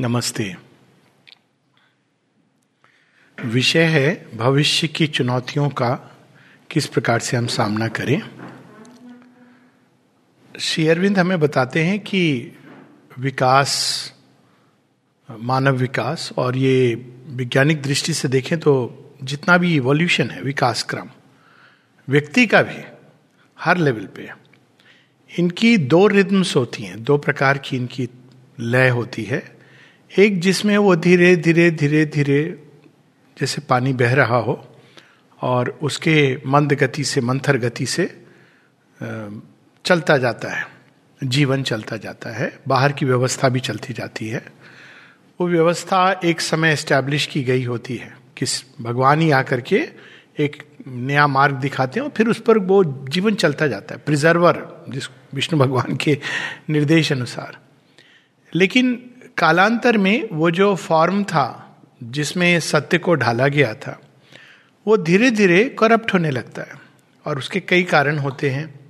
नमस्ते। विषय है भविष्य की चुनौतियों का किस प्रकार से हम सामना करें। श्री अरविंद हमें बताते हैं कि विकास, मानव विकास और ये वैज्ञानिक दृष्टि से देखें तो जितना भी इवोल्यूशन है, विकास क्रम, व्यक्ति का भी हर लेवल पे इनकी दो रिद्म्स होती हैं, दो प्रकार की इनकी लय होती है। एक जिसमें वो धीरे धीरे धीरे धीरे जैसे पानी बह रहा हो और उसके मंद गति से, मंथर गति से चलता जाता है। जीवन चलता जाता है। बाहर की व्यवस्था भी चलती जाती है। वो व्यवस्था एक समय एस्टैब्लिश की गई होती है। किस भगवान ही आकर के एक नया मार्ग दिखाते हैं और फिर उस पर वो जीवन चलता जाता है। प्रिजर्वर, जिस विष्णु भगवान के निर्देश अनुसार। लेकिन कालांतर में वो जो फॉर्म था, जिसमें सत्य को ढाला गया था, वो धीरे धीरे करप्ट होने लगता है और उसके कई कारण होते हैं।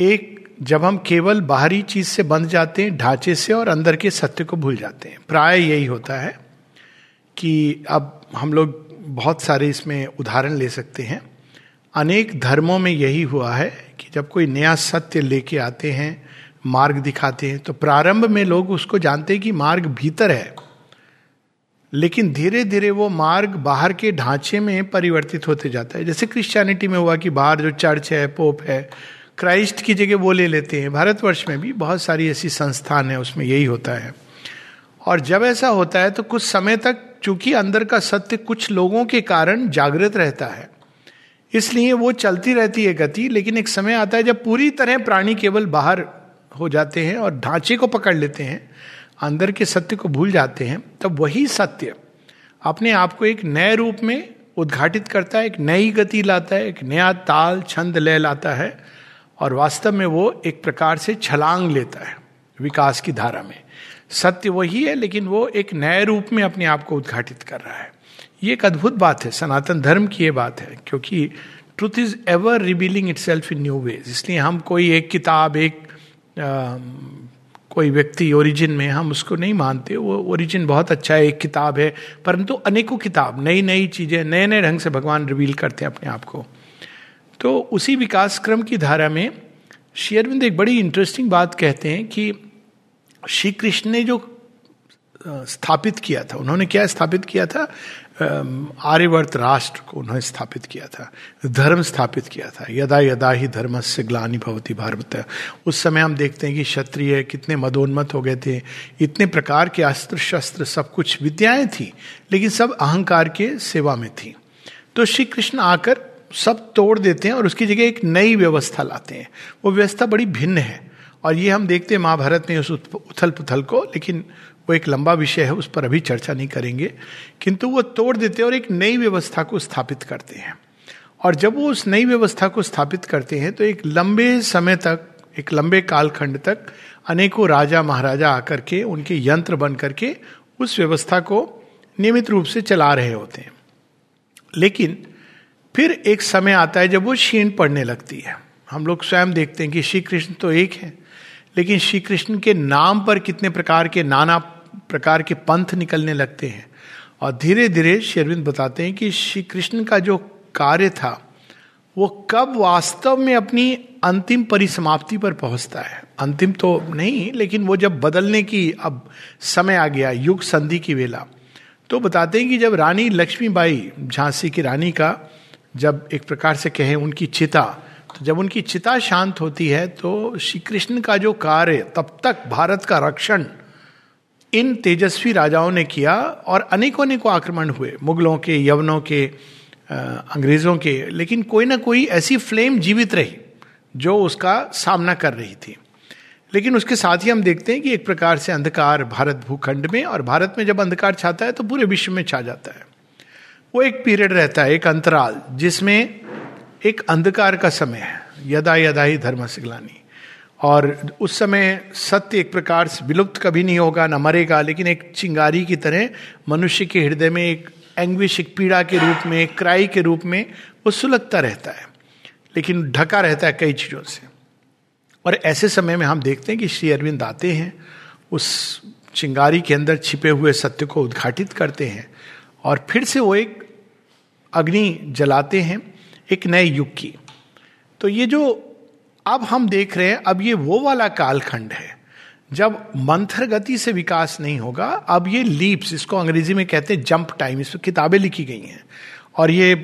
एक, जब हम केवल बाहरी चीज़ से बंध जाते हैं, ढांचे से और अंदर के सत्य को भूल जाते हैं। प्राय यही होता है कि अब हम लोग बहुत सारे इसमें उदाहरण ले सकते हैं। अनेक धर्मों में यही हुआ है कि जब कोई नया सत्य लेके आते हैं मार्ग दिखाते हैं तो प्रारंभ में लोग उसको जानते हैं कि मार्ग भीतर है। लेकिन धीरे धीरे वो मार्ग बाहर के ढांचे में परिवर्तित होते जाता है। जैसे क्रिश्चियनिटी में हुआ कि बाहर जो चर्च है पोप है क्राइस्ट की जगह वो ले लेते हैं। भारतवर्ष में भी बहुत सारी ऐसी संस्थान है, उसमें यही होता है। और जब ऐसा होता है तो कुछ समय तक चूँकि अंदर का सत्य कुछ लोगों के कारण जागृत रहता है। इसलिए वो चलती रहती है गति, लेकिन एक समय आता है जब पूरी तरह प्राणी केवल बाहर हो जाते हैं और ढांचे को पकड़ लेते हैं, अंदर के सत्य को भूल जाते हैं, तब वही सत्य अपने आप को एक नए रूप में उद्घाटित करता है, एक नई गति लाता है, एक नया ताल, छंद लय लाता है और वास्तव में वो एक प्रकार से छलांग लेता है विकास की धारा में। सत्य वही है, लेकिन वो एक नए रूप में अपने आप को उद्घाटित कर रहा है। ये एक अद्भुत बात है, सनातन धर्म की ये बात है, क्योंकि truth is ever revealing itself in new ways इसलिए हम कोई एक किताब, एक कोई व्यक्ति ओरिजिन में हम उसको नहीं मानते। वो ओरिजिन बहुत अच्छा है, एक किताब है, परंतु अनेकों किताब नई नई चीज़ें नए नए ढंग से भगवान रिवील करते हैं अपने आप को। तो उसी विकास क्रम की धारा में शेयरविंद एक बड़ी इंटरेस्टिंग बात कहते हैं कि श्री कृष्ण ने जो स्थापित किया था, उन्होंने क्या स्थापित किया था? आर्यवर्त राष्ट्र को उन्होंने स्थापित किया था, धर्म स्थापित किया था। यदा यदा ही धर्म से ग्लानी भवती भारत। उस समय हम देखते हैं कि क्षत्रिय कितने मदोन्मत हो गए थे, इतने प्रकार के अस्त्र शस्त्र सब कुछ विद्याएँ थी, लेकिन सब अहंकार के सेवा में थी। तो श्री कृष्ण आकर सब तोड़ देते हैं और उसकी जगह एक नई व्यवस्था लाते हैं। वो व्यवस्था बड़ी भिन्न है। और ये हम देखते हैं महाभारत में उस उथल पुथल को, लेकिन वो एक लंबा विषय है, उस पर अभी चर्चा नहीं करेंगे। किंतु वो तोड़ देते हैं और एक नई व्यवस्था को स्थापित करते हैं। और जब वो उस नई व्यवस्था को स्थापित करते हैं तो एक लंबे समय तक, एक लंबे कालखंड तक अनेकों राजा महाराजा आकर के, उनके यंत्र बन करके उस व्यवस्था को नियमित रूप से चला रहे होते हैं। लेकिन फिर एक समय आता है जब वो क्षीण पड़ने लगती है। हम लोग स्वयं देखते हैं कि श्री कृष्ण तो एक है, लेकिन श्री कृष्ण के नाम पर कितने प्रकार के नाना प्रकार के पंथ निकलने लगते हैं। और धीरे धीरे शेरविंद बताते हैं कि श्री कृष्ण का जो कार्य था, वो कब वास्तव में अपनी अंतिम परिसमाप्ति पर पहुँचता है। अंतिम तो नहीं, लेकिन वो जब बदलने की अब समय आ गया, युग संधि की वेला। तो बताते हैं कि जब रानी लक्ष्मीबाई, झांसी की रानी का जब एक प्रकार से कहें उनकी चिता तो जब उनकी चिता शांत होती है तो श्री कृष्ण का जो कार्य, तब तक भारत का रक्षण इन तेजस्वी राजाओं ने किया और अनेकों अनेकों आक्रमण हुए, मुगलों के, यवनों के अंग्रेज़ों के, लेकिन कोई ना कोई ऐसी फ्लेम जीवित रही जो उसका सामना कर रही थी। लेकिन उसके साथ ही हम देखते हैं कि एक प्रकार से अंधकार भारत भूखंड में और भारत में जब अंधकार छाता है तो पूरे विश्व में छा जाता है। वो एक पीरियड रहता है, एक अंतराल, जिसमें एक अंधकार का समय है, यदा यदा ही धर्म सिगलानी। और उस समय सत्य एक प्रकार से विलुप्त कभी नहीं होगा, न मरेगा, लेकिन एक चिंगारी की तरह मनुष्य के हृदय में एक एंग्विश एक पीड़ा के रूप में, एक क्राई के रूप में वो सुलगता रहता है, लेकिन ढका रहता है कई चीज़ों से। और ऐसे समय में हम देखते हैं कि श्री अरविंद आते हैं, उस चिंगारी के अंदर छिपे हुए सत्य को उद्घाटित करते हैं और फिर से वो एक अग्नि जलाते हैं, एक नए युग की। तो ये जो अब हम देख रहे हैं, अब ये वो वाला कालखंड है, जब मंथर गति से विकास नहीं होगा, अब ये लीप्स इसको अंग्रेज़ी में कहते हैं जंप टाइम इस पर किताबें लिखी गई हैं। और ये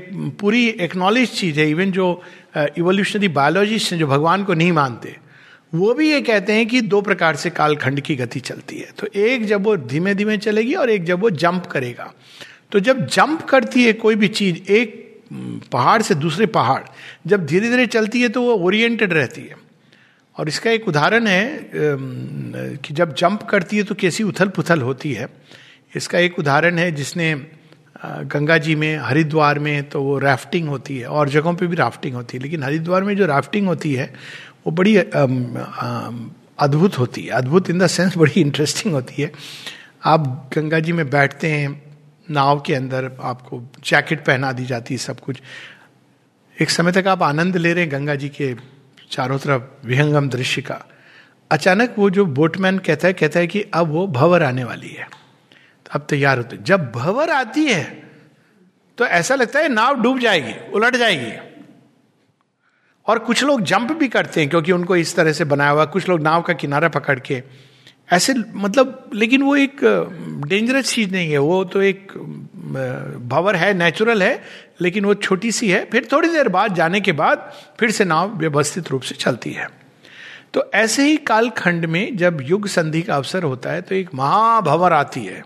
पूरी एक्नॉलेज चीज़ है इवन जो इवोल्यूशनरी बायोलॉजिस्ट हैं, जो भगवान को नहीं मानते, वो भी ये कहते हैं कि दो प्रकार से कालखंड की गति चलती है। तो एक जब वो धीमे धीमे चलेगी और एक जब वो जंप करेगा। तो जब जंप करती है कोई भी चीज़, एक पहाड़ से दूसरे पहाड़, जब धीरे धीरे चलती है तो वो ओरिएंटेड रहती है। और इसका एक उदाहरण है कि जब जंप करती है तो कैसी उथल पुथल होती है। इसका एक उदाहरण है जिसने गंगा जी में, हरिद्वार में तो वो राफ्टिंग होती है। और जगहों पे भी राफ्टिंग होती है, लेकिन हरिद्वार में जो राफ्टिंग होती है, वो बड़ी अद्भुत होती है। अद्भुत इन द सेंस बड़ी इंटरेस्टिंग होती है। आप गंगा जी में बैठते हैं नाव के अंदर आपको जैकेट पहना दी जाती है सब कुछ। एक समय तक आप आनंद ले रहे हैं गंगा जी के चारों तरफ़ विहंगम दृश्य का। अचानक वो जो बोटमैन कहता है कहता है कि अब वो भवर आने वाली है। तो अब तैयार होते जब भवर आती है तो ऐसा लगता है नाव डूब जाएगी, उलट जाएगी। और कुछ लोग जंप भी करते हैं, क्योंकि उनको इस तरह से बनाया हुआ कुछ लोग नाव का किनारा पकड़ के ऐसे मतलब लेकिन वो एक डेंजरस चीज़ नहीं है। वो तो एक भवर है नेचुरल है, लेकिन वो छोटी सी है। फिर थोड़ी देर बाद, जाने के बाद, फिर से नाव व्यवस्थित रूप से चलती है। तो ऐसे ही कालखंड में जब युग संधि का अवसर होता है तो एक महाभवर आती है,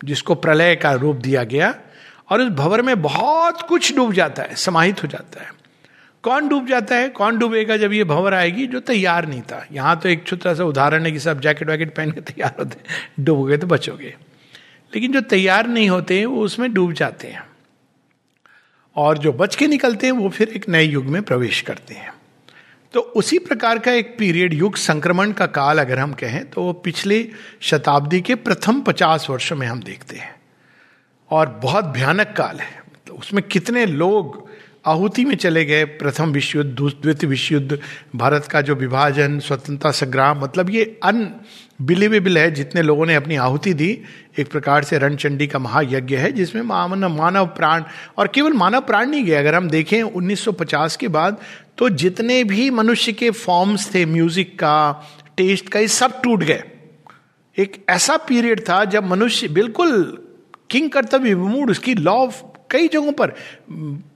जिसको प्रलय का रूप दिया गया, और उस भवर में बहुत कुछ डूब जाता है, समाहित हो जाता है। कौन डूब जाता है? कौन डूबेगा जब ये भंवर आएगी? जो तैयार नहीं था। यहाँ तो एक छोटा सा उदाहरण है कि सब जैकेट वैकेट पहन के तैयार होते डूबोगे तो बचोगे। लेकिन जो तैयार नहीं होते वो उसमें डूब जाते हैं। और जो बच के निकलते हैं, वो फिर एक नए युग में प्रवेश करते हैं। तो उसी प्रकार का एक पीरियड युग संक्रमण का काल अगर हम कहें तो वो पिछले शताब्दी के प्रथम पचास वर्षों में हम देखते हैं। और बहुत भयानक काल है। तो उसमें कितने लोग आहुति में चले गए प्रथम विश्व युद्ध द्वितीय विश्व युद्ध भारत का जो विभाजन, स्वतंत्रता संग्राम मतलब ये अनबिलीवेबल है, जितने लोगों ने अपनी आहुति दी, एक प्रकार से रणचंडी का महायज्ञ है, जिसमें मानव मानव प्राण, और केवल मानव प्राण नहीं गया, अगर हम देखें 1950 के बाद तो जितने भी मनुष्य के फॉर्म्स थे म्यूज़िक का टेस्ट का, ये सब टूट गए। एक ऐसा पीरियड था जब मनुष्य, बिल्कुल किंग कर्तव्य विमूड उसकी लॉ ऑफ़ कई जगहों पर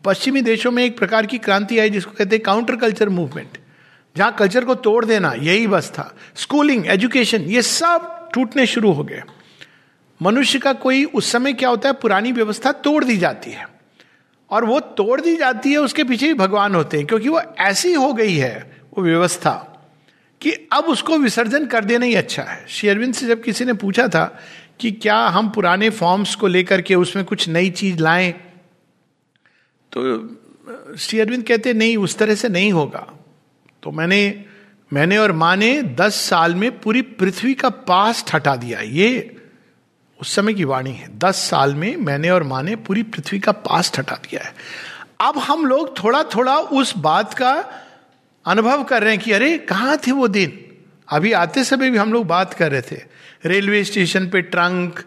पश्चिमी देशों में एक प्रकार की क्रांति आई जिसको कहते हैं काउंटर कल्चर मूवमेंट जहाँ कल्चर को तोड़ देना यही बस था। स्कूलिंग एजुकेशन ये सब टूटने शुरू हो गए। मनुष्य का कोई उस समय क्या होता है, पुरानी व्यवस्था तोड़ दी जाती है। और वो तोड़ दी जाती है, उसके पीछे भी भगवान होते हैं, क्योंकि वो ऐसी हो गई है, वो व्यवस्था, कि अब उसको विसर्जन कर देना ही अच्छा है। शेयरविंद से जब किसी ने पूछा था कि क्या हम पुराने फॉर्म्स को लेकर के उसमें कुछ नई चीज़ लाएँ? तो श्री अरविंद कहते, नहीं, उस तरह से नहीं होगा। तो मैंने मैंने और माँ ने दस साल में पूरी पृथ्वी का पास हटा दिया। ये उस समय की वाणी है। दस साल में मैंने और माँ ने पूरी पृथ्वी का पास हटा दिया है। अब हम लोग थोड़ा थोड़ा उस बात का अनुभव कर रहे हैं कि, अरे, कहाँ थे वो दिन? अभी आते समय भी हम लोग बात कर रहे थे। रेलवे स्टेशन पे ट्रंक,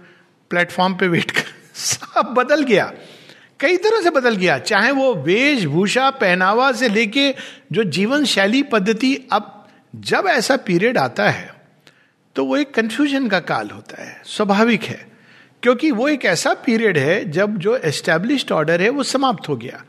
प्लेटफॉर्म पे वेट कर, सब बदल गया। कई तरह से बदल गया, चाहे वो वेशभूषा पहनावा से लेके जो जीवन शैली पद्धति अब, जब ऐसा पीरियड आता है तो वो एक कंफ्यूजन का काल होता है, स्वाभाविक है। क्योंकि वो एक ऐसा पीरियड है, जब जो एस्टेब्लिश्ड ऑर्डर है, वो समाप्त हो गया।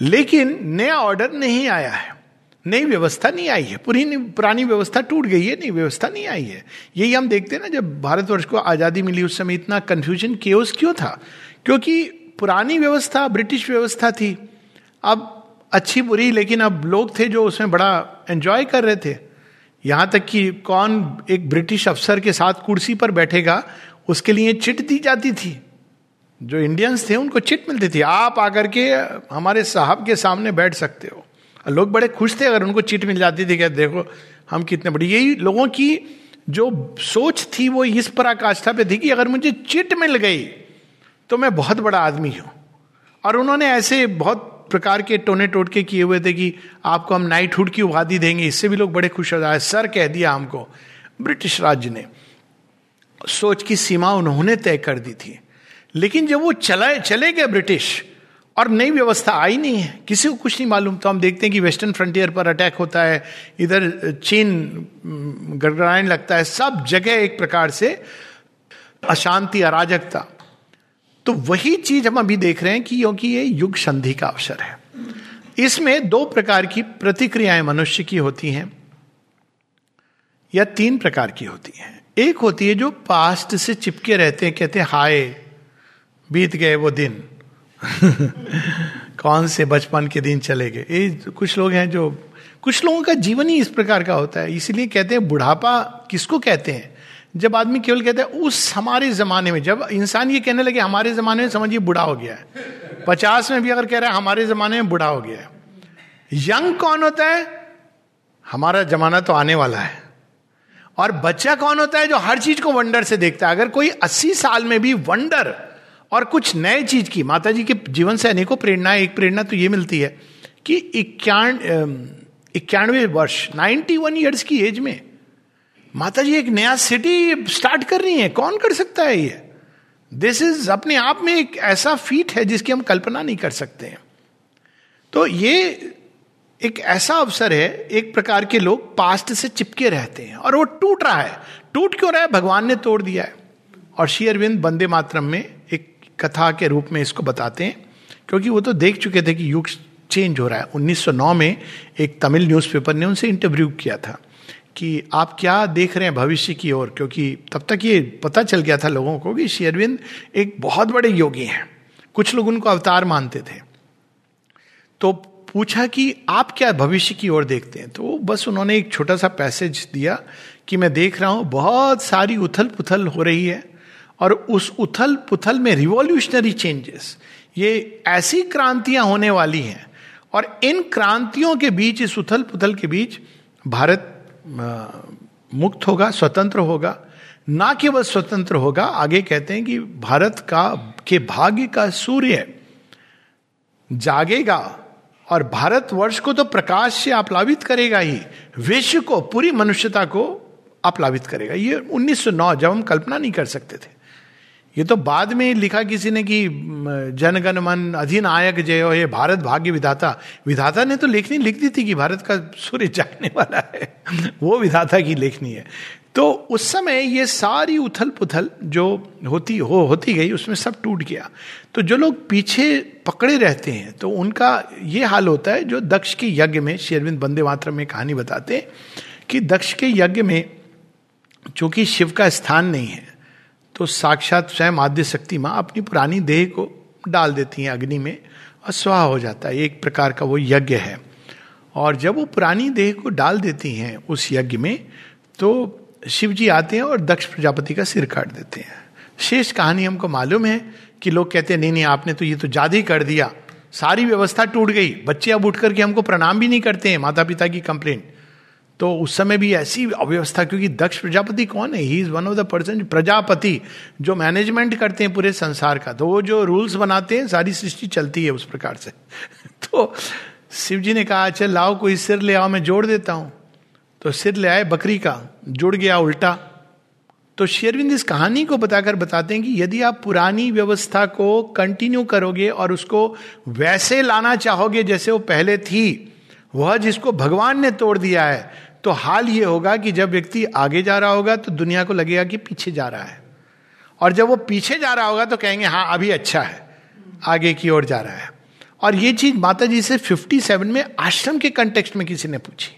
लेकिन नया ऑर्डर नहीं आया है। नई व्यवस्था नहीं आई है। पूरी पुरानी व्यवस्था टूट गई है। नई व्यवस्था नहीं आई है। यही हम देखते हैं ना, जब भारतवर्ष को आज़ादी मिली, उस समय इतना कंफ्यूजन केओस क्यों था? क्योंकि पुरानी व्यवस्था, ब्रिटिश व्यवस्था थी। अब अच्छी, बुरी, लेकिन अब लोग थे जो उसमें बड़ा एंजॉय कर रहे थे। यहाँ तक कि कौन एक ब्रिटिश अफसर के साथ कुर्सी पर बैठेगा, उसके लिए चिट दी जाती थी। जो इंडियंस थे, उनको चिट मिलती थी। आप आकर के हमारे साहब के सामने बैठ सकते हो। लोग बड़े खुश थे, अगर उनको चिट मिल जाती थी क्या देखो, हम कितने बड़े यही लोगों की जो सोच थी, वो इस पर पराकाष्ठा पे थी कि अगर मुझे चिट मिल गई तो मैं बहुत बड़ा आदमी हूँ। और उन्होंने ऐसे बहुत प्रकार के टोने टोटके किए हुए थे कि आपको हम नाइटहुड की उपाधि देंगे। इससे भी लोग बड़े खुश हो जाए। सर कह दिया हमको, ब्रिटिश राज्य ने। सोच की सीमा उन्होंने तय कर दी थी। लेकिन जब वो चला चले गए ब्रिटिश और नई व्यवस्था आई नहीं है। किसी को कुछ नहीं मालूम। तो हम देखते हैं कि वेस्टर्न फ्रंटियर पर अटैक होता है। इधर चीन गड़गड़ाने लगता है। सब जगह एक प्रकार से अशांति, अराजकता। तो वही चीज़ हम अभी देख रहे हैं कि क्योंकि ये युग संधि का अवसर है। इसमें दो प्रकार की प्रतिक्रियाएँ मनुष्य की होती हैं, या तीन प्रकार की होती हैं। एक होती है जो पास्ट से चिपके रहते हैं, कहते हैं, हाय, बीत गए वो दिन। कौन से बचपन के दिन चले गए? ये कुछ लोग हैं जो, कुछ लोगों का जीवन ही इस प्रकार का होता है। इसीलिए कहते हैं बुढ़ापा किसको कहते हैं? जब आदमी केवल कहता है, उस हमारे जमाने में, जब इंसान ये कहने लगे, हमारे जमाने में समझिए बुढ़ा हो गया है। पचास में भी अगर कह रहा है, हमारे जमाने में बुढ़ा हो गया है। यंग कौन होता है? हमारा जमाना तो आने वाला है। और बच्चा कौन होता है जो हर चीज़ को वंडर से देखता है? अगर कोई अस्सी साल में भी वंडर और कुछ नए चीज़ की माता जी के जीवन से अनेकों प्रेरणा, एक प्रेरणा तो ये मिलती है कि इक्यान इक्यानवे वर्ष नाइन्टी वन ईयर्स की एज में माता जी एक नया सिटी स्टार्ट कर रही है। कौन कर सकता है ये? दिस इज़ अपने आप में एक ऐसा फीट है जिसकी हम कल्पना नहीं कर सकते हैं। तो ये एक ऐसा अवसर है, एक प्रकार के लोग पास्ट से चिपके रहते हैं और वो टूट रहा है। टूट क्यों रहा है? भगवान ने तोड़ दिया है। और श्री अरविंद बंदे मातरम में कथा के रूप में इसको बताते हैं, क्योंकि वो तो देख चुके थे कि युग चेंज हो रहा है। 1909 में एक तमिल न्यूज़पेपर ने उनसे इंटरव्यू किया था कि आप क्या देख रहे हैं भविष्य की ओर, क्योंकि तब तक ये पता चल गया था लोगों को कि शेरविंद एक बहुत बड़े योगी हैं। कुछ लोग उनको अवतार मानते थे। तो पूछा कि आप क्या भविष्य की ओर देखते हैं? तो बस उन्होंने एक छोटा सा पैसेज दिया कि मैं देख रहा हूँ, बहुत सारी उथल पुथल हो रही है। और उस उथल पुथल में रिवॉल्यूशनरी चेंजेस ये ऐसी क्रांतियाँ होने वाली हैं। और इन क्रांतियों के बीच, इस उथल पुथल के बीच भारत मुक्त होगा, स्वतंत्र होगा। ना केवल स्वतंत्र होगा, आगे कहते हैं कि भारत का, के भाग्य का सूर्य जागेगा और भारत वर्ष को तो प्रकाश से आप्लावित करेगा ही, विश्व को, पूरी मनुष्यता को आप्लावित करेगा। ये 1909 जब हम कल्पना नहीं कर सकते थे। ये तो बाद में लिखा किसी ने कि जनगण मन अधिनायक जय, हो ये भारत भाग्य विधाता। विधाता ने तो लेखनी लिख दी थी कि भारत का सूर्य जागने वाला है। वो विधाता की लेखनी है। तो उस समय ये सारी उथल पुथल जो होती, हो, होती गई, उसमें सब टूट गया। तो जो लोग पीछे पकड़े रहते हैं तो उनका ये हाल होता है, जो दक्ष के यज्ञ में शेरविंद बंदे मात्र में कहानी बताते हैं कि दक्ष के यज्ञ में चूँकि शिव का स्थान नहीं है तो साक्षात स्वयं आद्य शक्ति माँ अपनी पुरानी देह को डाल देती हैं अग्नि में और स्वाह हो जाता है, एक प्रकार का वो यज्ञ है। और जब वो पुरानी देह को डाल देती हैं उस यज्ञ में तो शिव जी आते हैं और दक्ष प्रजापति का सिर काट देते हैं। शेष कहानी हमको मालूम है कि लोग कहते हैं, नहीं नहीं, आपने तो ये तो जादू कर दिया। सारी व्यवस्था टूट गई। बच्चे अब उठ करके हमको प्रणाम भी नहीं करते हैं माता पिता की कंप्लेंट तो उस समय भी ऐसी अव्यवस्था, क्योंकि दक्ष प्रजापति कौन है? He is one of the person Prajapati, जो मैनेजमेंट करते हैं पूरे संसार का। तो वो जो रूल्स बनाते हैं, सारी सृष्टि चलती है उस प्रकार से। तो शिव जी ने कहा अच्छा लाओ, कोई सिर ले आओ, मैं जोड़ देता हूँ। तो सिर ले आए बकरी का, जुड़ गया उल्टा। तो शेरविंद इस कहानी को बताकर बताते हैं कि यदि आप पुरानी व्यवस्था को कंटिन्यू करोगे और उसको वैसे लाना चाहोगे जैसे वो पहले थी वह जिसको भगवान ने तोड़ दिया है तो हाल ये होगा कि जब व्यक्ति आगे जा रहा होगा तो दुनिया को लगेगा कि पीछे जा रहा है। और जब वो पीछे जा रहा होगा तो कहेंगे हाँ अभी अच्छा है, आगे की ओर जा रहा है। और ये चीज़ माता जी से 57 में आश्रम के कंटेक्स्ट में किसी ने पूछी।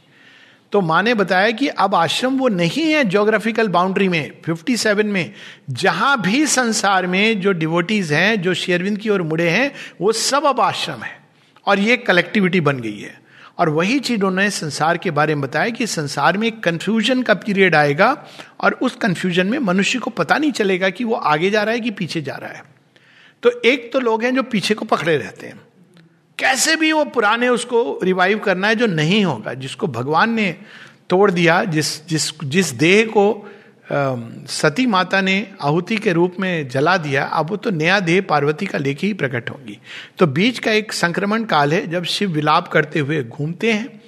तो माँ ने बताया कि अब आश्रम वो नहीं है जोग्राफिकल बाउंड्री में 57 में। जहाँ भी संसार में जो डिवोटीज हैं, जो शेरविंद की ओर मुड़े हैं, वो सब अब आश्रम है। और ये कलेक्टिविटी बन गई है। और वही चीज़ उन्होंने संसार के बारे में बताया कि संसार में एक कंफ्यूजन का पीरियड आएगा और उस कंफ्यूजन में मनुष्य को पता नहीं चलेगा कि वो आगे जा रहा है कि पीछे जा रहा है। तो एक तो लोग हैं जो पीछे को पकड़े रहते हैं। कैसे भी वो पुराने उसको रिवाइव करना है जो नहीं होगा, जिसको भगवान ने तोड़ दिया, जिस जिस जिस देह को सती माता ने आहुति के रूप में जला दिया। अब वो तो नया देह पार्वती का लेके ही प्रकट होंगी। तो बीच का एक संक्रमण काल है, जब शिव विलाप करते हुए घूमते हैं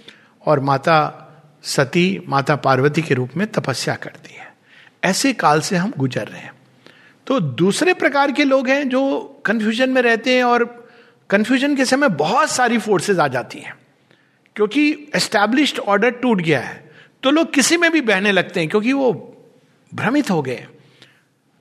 और माता सती, माता पार्वती के रूप में तपस्या करती है। ऐसे काल से हम गुजर रहे हैं। तो दूसरे प्रकार के लोग हैं जो कन्फ्यूज़न में रहते हैं और कन्फ्यूज़न के समय बहुत सारी फोर्सेज आ जाती हैं। क्योंकि एस्टैब्लिश्ड ऑर्डर टूट गया है। तो लोग किसी में भी बहने लगते हैं, क्योंकि वो भ्रमित हो गए।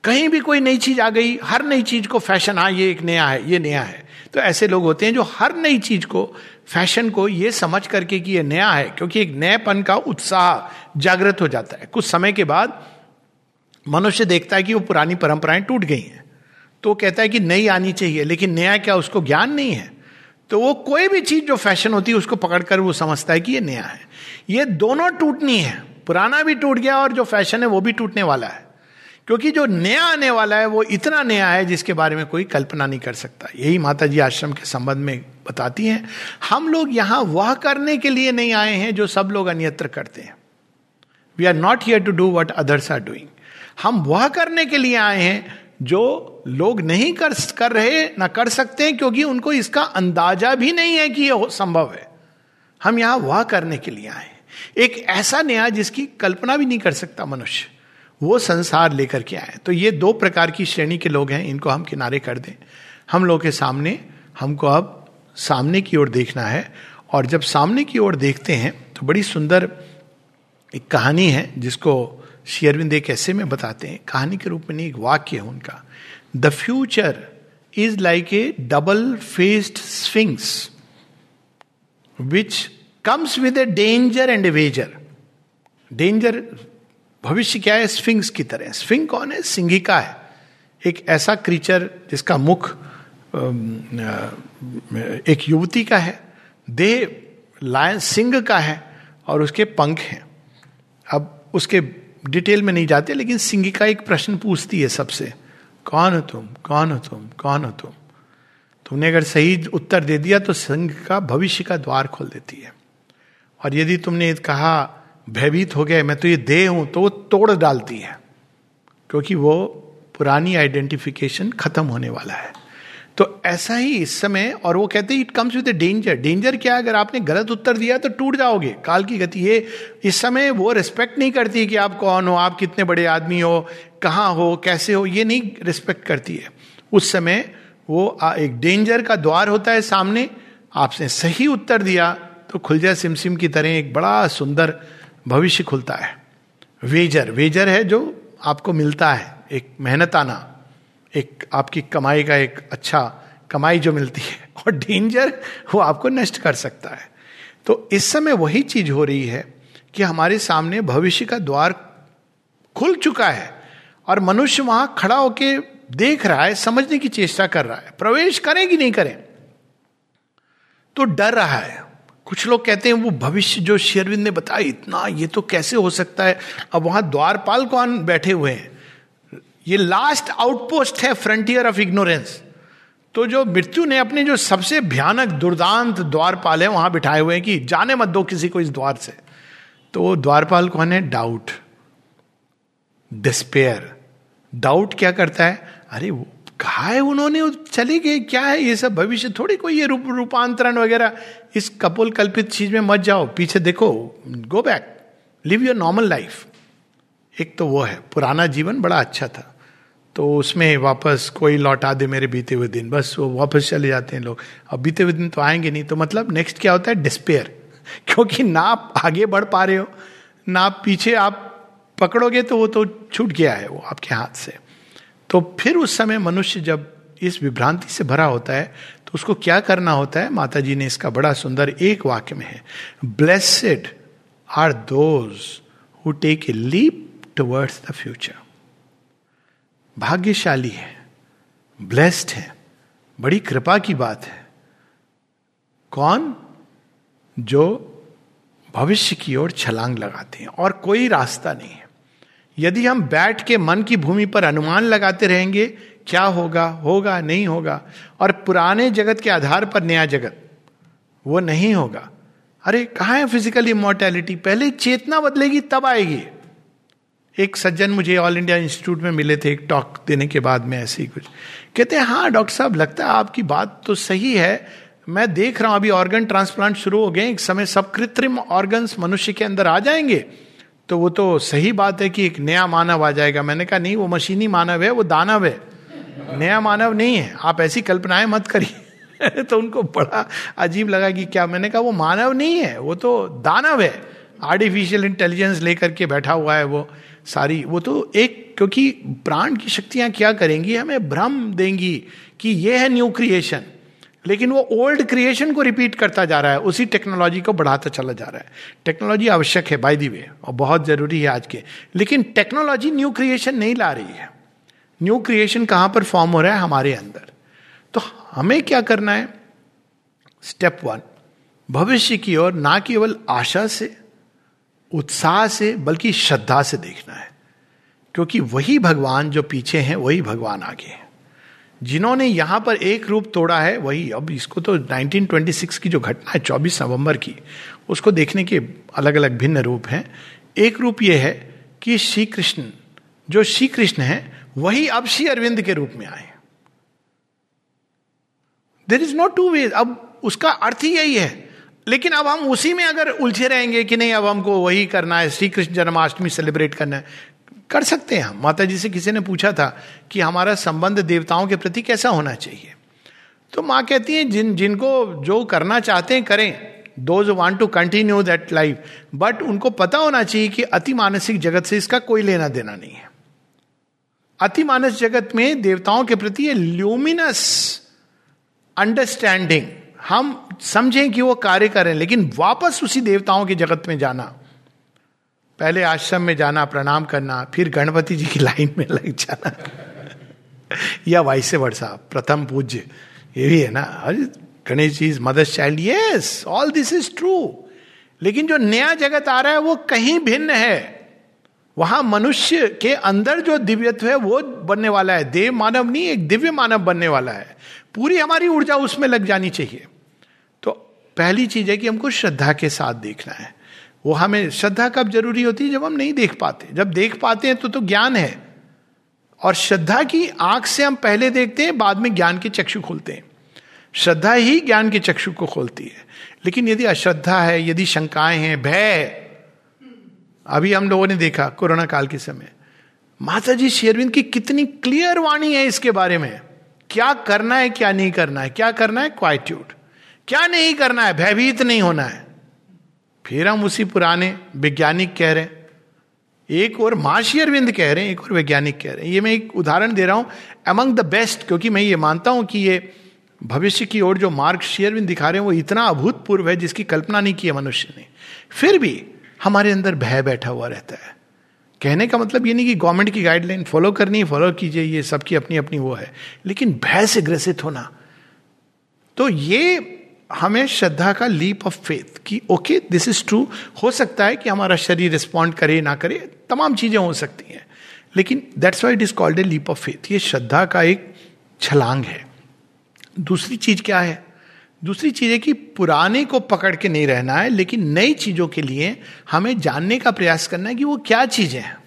कहीं भी कोई नई चीज़ आ गई, हर नई चीज़ को फ़ैशन हाँ ये एक नया है, ये नया है। तो ऐसे लोग होते हैं जो हर नई चीज़ को, फ़ैशन को ये समझ करके कि ये नया है, क्योंकि एक नएपन का उत्साह जागृत हो जाता है। कुछ समय के बाद मनुष्य देखता है कि वो पुरानी परंपराएँ टूट गई हैं। तो कहता है कि नई आनी चाहिए, लेकिन नया क्या उसको ज्ञान नहीं है? तो वो कोई भी चीज़ जो फ़ैशन होती है, उसको पकड़कर वो समझता है कि ये नया है। ये दोनों टूटनी है। पुराना भी टूट गया और जो फ़ैशन है वो भी टूटने वाला है। क्योंकि जो नया आने वाला है, वो इतना नया है जिसके बारे में कोई कल्पना नहीं कर सकता। यही माता जी आश्रम के संबंध में बताती हैं, हम लोग यहाँ वह करने के लिए नहीं आए हैं जो सब लोग अन्यत्र करते हैं। We are not here to do what others are doing हम वह करने के लिए आए हैं जो लोग नहीं कर कर रहे, ना कर सकते हैं, क्योंकि उनको इसका अंदाज़ा भी नहीं है कि यह संभव है। हम यहाँ वह करने के लिए आए एक ऐसा न्याय जिसकी कल्पना भी नहीं कर सकता मनुष्य, वो संसार लेकर के आए। तो ये दो प्रकार की श्रेणी के लोग हैं, इनको हम किनारे कर दें। हम लोग के सामने, हमको अब सामने की ओर देखना है, और जब सामने की ओर देखते हैं तो बड़ी सुंदर एक कहानी है, जिसको शेयरविंद एक ऐसे में बताते हैं। कहानी के रूप में नहीं, एक वाक्य है उनका। The future is like a double faced swings which comes with a danger and a wager danger भविष्य क्या है? स्फिंग्स की तरह स्फिंग कौन है? सिंगिका है। एक ऐसा क्रीचर जिसका मुख एक युवती का है। देह लायन सिंह का है और उसके पंख हैं। अब उसके डिटेल में नहीं जाते, लेकिन सिंगिका एक प्रश्न पूछती है सबसे। कौन हो तुम? कौन हो तुम? कौन हो तुम? तुमने अगर सही उत्तर दे दिया तो सिंह का भविष्य का द्वार खोल देती है। और यदि तुमने कहा, भयभीत हो गए मैं तो ये दे हूँ तो वो तोड़ डालती है, क्योंकि वो पुरानी आइडेंटिफिकेशन खत्म होने वाला है। तो ऐसा ही इस समय, और वो कहते हैं it comes with danger danger क्या अगर आपने गलत उत्तर दिया तो टूट जाओगे। काल की गति ये, इस समय वो रिस्पेक्ट नहीं करती कि आप कौन हो, आप कितने बड़े आदमी हो, कहाँ हो, कैसे हो, ये नहीं रिस्पेक्ट करती है। उस समय वो एक डेंजर का द्वार होता है सामने। आपने सही उत्तर दिया तो खुल जाए सिमसिम की तरह एक बड़ा सुंदर भविष्य खुलता है। वेजर वेजर है जो आपको मिलता है, एक मेहनताना, एक आपकी कमाई का एक अच्छा कमाई जो मिलती है, और डेंजर वो आपको नष्ट कर सकता है। तो इस समय वही चीज़ हो रही है कि हमारे सामने भविष्य का द्वार खुल चुका है, और मनुष्य वहाँ खड़ा होके देख रहा है, समझने की चेष्टा कर रहा है, प्रवेश करें कि नहीं करें? तो डर रहा है। कुछ लोग कहते हैं, वो भविष्य जो शेरविंद ने बताया, इतना, ये तो कैसे हो सकता है? अब वहाँ द्वारपाल कौन बैठे हुए हैं? ये लास्ट आउटपोस्ट है फ्रंटियर ऑफ़ इग्नोरेंस तो जो मृत्यु ने अपने जो सबसे भयानक दुर्दांत द्वारपाल है, वहाँ बिठाए हुए हैं कि जाने मत दो किसी को इस द्वार से। तो वो द्वारपाल कौन है? डाउट डिस्पेयर डाउट क्या करता है? अरे वो कहा है उन्होंने चले गए क्या है ये सब भविष्य? थोड़ी कोई ये रूप रूपांतरण वगैरह। इस कपोल कल्पित चीज़ में मत जाओ, पीछे देखो go back live your normal life एक तो वो है, पुराना जीवन बड़ा अच्छा था। तो उसमें वापस कोई लौटा दे मेरे बीते हुए दिन, बस वो वापस चले जाते हैं लोग। अब बीते हुए दिन तो आएँगे नहीं तो मतलब नेक्स्ट क्या होता है? डिस्पेयर क्योंकि ना आप आगे बढ़ पा रहे हो, ना पीछे आप पकड़ोगे तो वो तो छूट गया है, वो आपके हाथ से। तो फिर उस समय मनुष्य जब इस विभ्रांति से भरा होता है तो उसको क्या करना होता है? माता जी ने इसका बड़ा सुंदर एक वाक्य में है blessed are those who take a leap towards the future भाग्यशाली है ब्लेस्ड है, बड़ी कृपा की बात है। कौन? जो भविष्य की ओर छलांग लगाते हैं और कोई रास्ता नहीं है। यदि हम बैठ के मन की भूमि पर अनुमान लगाते रहेंगे, क्या होगा? होगा, नहीं होगा? और पुराने जगत के आधार पर नया जगत, वो नहीं होगा। अरे, कहा है फ़िज़िकल इमोर्टैलिटी पहले चेतना बदलेगी, तब आएगी। एक सज्जन मुझे ऑल इंडिया इंस्टीट्यूट में मिले थे, एक टॉक देने के बाद में ऐसे ही कुछ। कहते हैं हाँ डॉक्टर साहब, लगता है आपकी बात तो सही है। मैं देख रहा हूँ, अभी ऑर्गन ट्रांसप्लांट शुरू हो गए, एक समय सब कृत्रिम ऑर्गन्स मनुष्य के अंदर आ जाएँगे। तो वो तो सही बात है कि एक नया मानव आ जाएगा। मैंने कहा, नहीं, वो मशीनी मानव है, वो दानव है। नया मानव नहीं है। आप ऐसी कल्पनाएँ मत करिए। तो उनको बड़ा अजीब लगा कि क्या? मैंने कहा, वो मानव नहीं है, वो तो दानव है। आर्टिफिशियल इंटेलिजेंस लेकर के बैठा हुआ है वो सारी। वो तो एक, क्योंकि प्राण की शक्तियाँ क्या करेंगी? हमें भ्रम देंगी कि ये है न्यू क्रिएशन लेकिन वो ओल्ड क्रिएशन को रिपीट करता जा रहा है, उसी टेक्नोलॉजी को बढ़ाता चला जा रहा है। टेक्नोलॉजी आवश्यक है बाय दी वे और बहुत ज़रूरी है आज के। लेकिन टेक्नोलॉजी न्यू क्रिएशन नहीं ला रही है। न्यू क्रिएशन कहाँ पर फॉर्म हो रहा है? हमारे अंदर। तो हमें क्या करना है? स्टेप वन भविष्य की ओर ना केवल आशा से, उत्साह से, बल्कि श्रद्धा से देखना है। क्योंकि वही भगवान जो पीछे हैं, वही भगवान आगे हैं। जिन्होंने यहाँ पर एक रूप तोड़ा है, वही अब इसको तो 1926 की जो घटना है 24 नवंबर की, उसको देखने के अलग अलग भिन्न रूप हैं। एक रूप यह है कि श्री कृष्ण जो श्री कृष्ण है, वही अब श्री अरविंद के रूप में आए there is not two way अब उसका अर्थ ही यही है। लेकिन अब हम उसी में अगर उलझे रहेंगे कि नहीं, अब हमको वही करना है श्री कृष्ण जन्माष्टमी सेलिब्रेट करना है। कर सकते हैं हम। माता जी से किसी ने पूछा था कि हमारा संबंध देवताओं के प्रति कैसा होना चाहिए? तो माँ कहती है, जिन, जिनको जो करना चाहते हैं, करें। Those want to continue that life but उनको पता होना चाहिए कि अति मानसिक जगत से इसका कोई लेना देना नहीं है। अति मानस जगत में देवताओं के प्रति ये ल्यूमिनस अंडरस्टैंडिंग हम समझें कि वो कार्य करें लेकिन वापस उसी देवताओं के जगत में जाना। पहले आश्रम में जाना, प्रणाम करना, फिर गणपति जी की लाइन में लग जाना। या वाइसे वर्षा प्रथम पूज्य। ये भी है ना? अरे, Ganesh ji is mother's child yes all this is true लेकिन जो नया जगत आ रहा है, वो कहीं भिन्न है। वहाँ मनुष्य के अंदर जो दिव्यत्व है, वो बनने वाला है। देव मानव नहीं, एक दिव्य मानव बनने वाला है। पूरी हमारी ऊर्जा उसमें लग जानी चाहिए। तो पहली चीज़ है कि हमको श्रद्धा के साथ देखना है। वो हमें श्रद्धा कब ज़रूरी होती है? जब हम नहीं देख पाते। जब देख पाते हैं तो तो ज्ञान है। और श्रद्धा की आँख से हम पहले देखते हैं, बाद में ज्ञान के चक्षु खोलते हैं। श्रद्धा ही ज्ञान के चक्षु को खोलती है। लेकिन यदि अश्रद्धा है, यदि शंकाएँ हैं, भय, अभी हम लोगों ने देखा कोरोना काल के समय। माता जी शेरविंद की कितनी क्लियर वाणी है इसके बारे में। क्या करना है, क्या नहीं करना है? क्या करना है? क्वाइट्यूड क्या नहीं करना है? भयभीत नहीं होना है। फिर हम उसी पुराने वैज्ञानिक कह रहे हैं। एक और माशी अरविंद कह रहे हैं, एक और वैज्ञानिक कह रहे हैं। ये मैं एक उदाहरण दे रहा हूँ अमंग द बेस्ट क्योंकि मैं ये मानता हूँ कि ये भविष्य की ओर जो मार्ग शेयरविंद दिखा रहे हैं, वो इतना अभूतपूर्व है जिसकी कल्पना नहीं की है मनुष्य ने। फिर भी हमारे अंदर भय बैठा हुआ रहता है। कहने का मतलब ये नहीं कि गवर्नमेंट की गाइडलाइन फॉलो करनी है फॉलो कीजिए, ये सबकी अपनी अपनी वो है, लेकिन भय से ग्रसित होना। तो ये हमें श्रद्धा का लीप ऑफ़ फेथ कि ओके दिस इज़ ट्रू हो सकता है कि हमारा शरीर रिस्पॉन्ड करे ना करे तमाम चीज़ें हो सकती हैं। लेकिन that's why it is called a leap of faith ये श्रद्धा का एक छलांग है। दूसरी चीज़ क्या है? दूसरी चीज़ है कि पुराने को पकड़ के नहीं रहना है लेकिन नई चीज़ों के लिए हमें जानने का प्रयास करना है कि वो क्या चीज़ें हैं।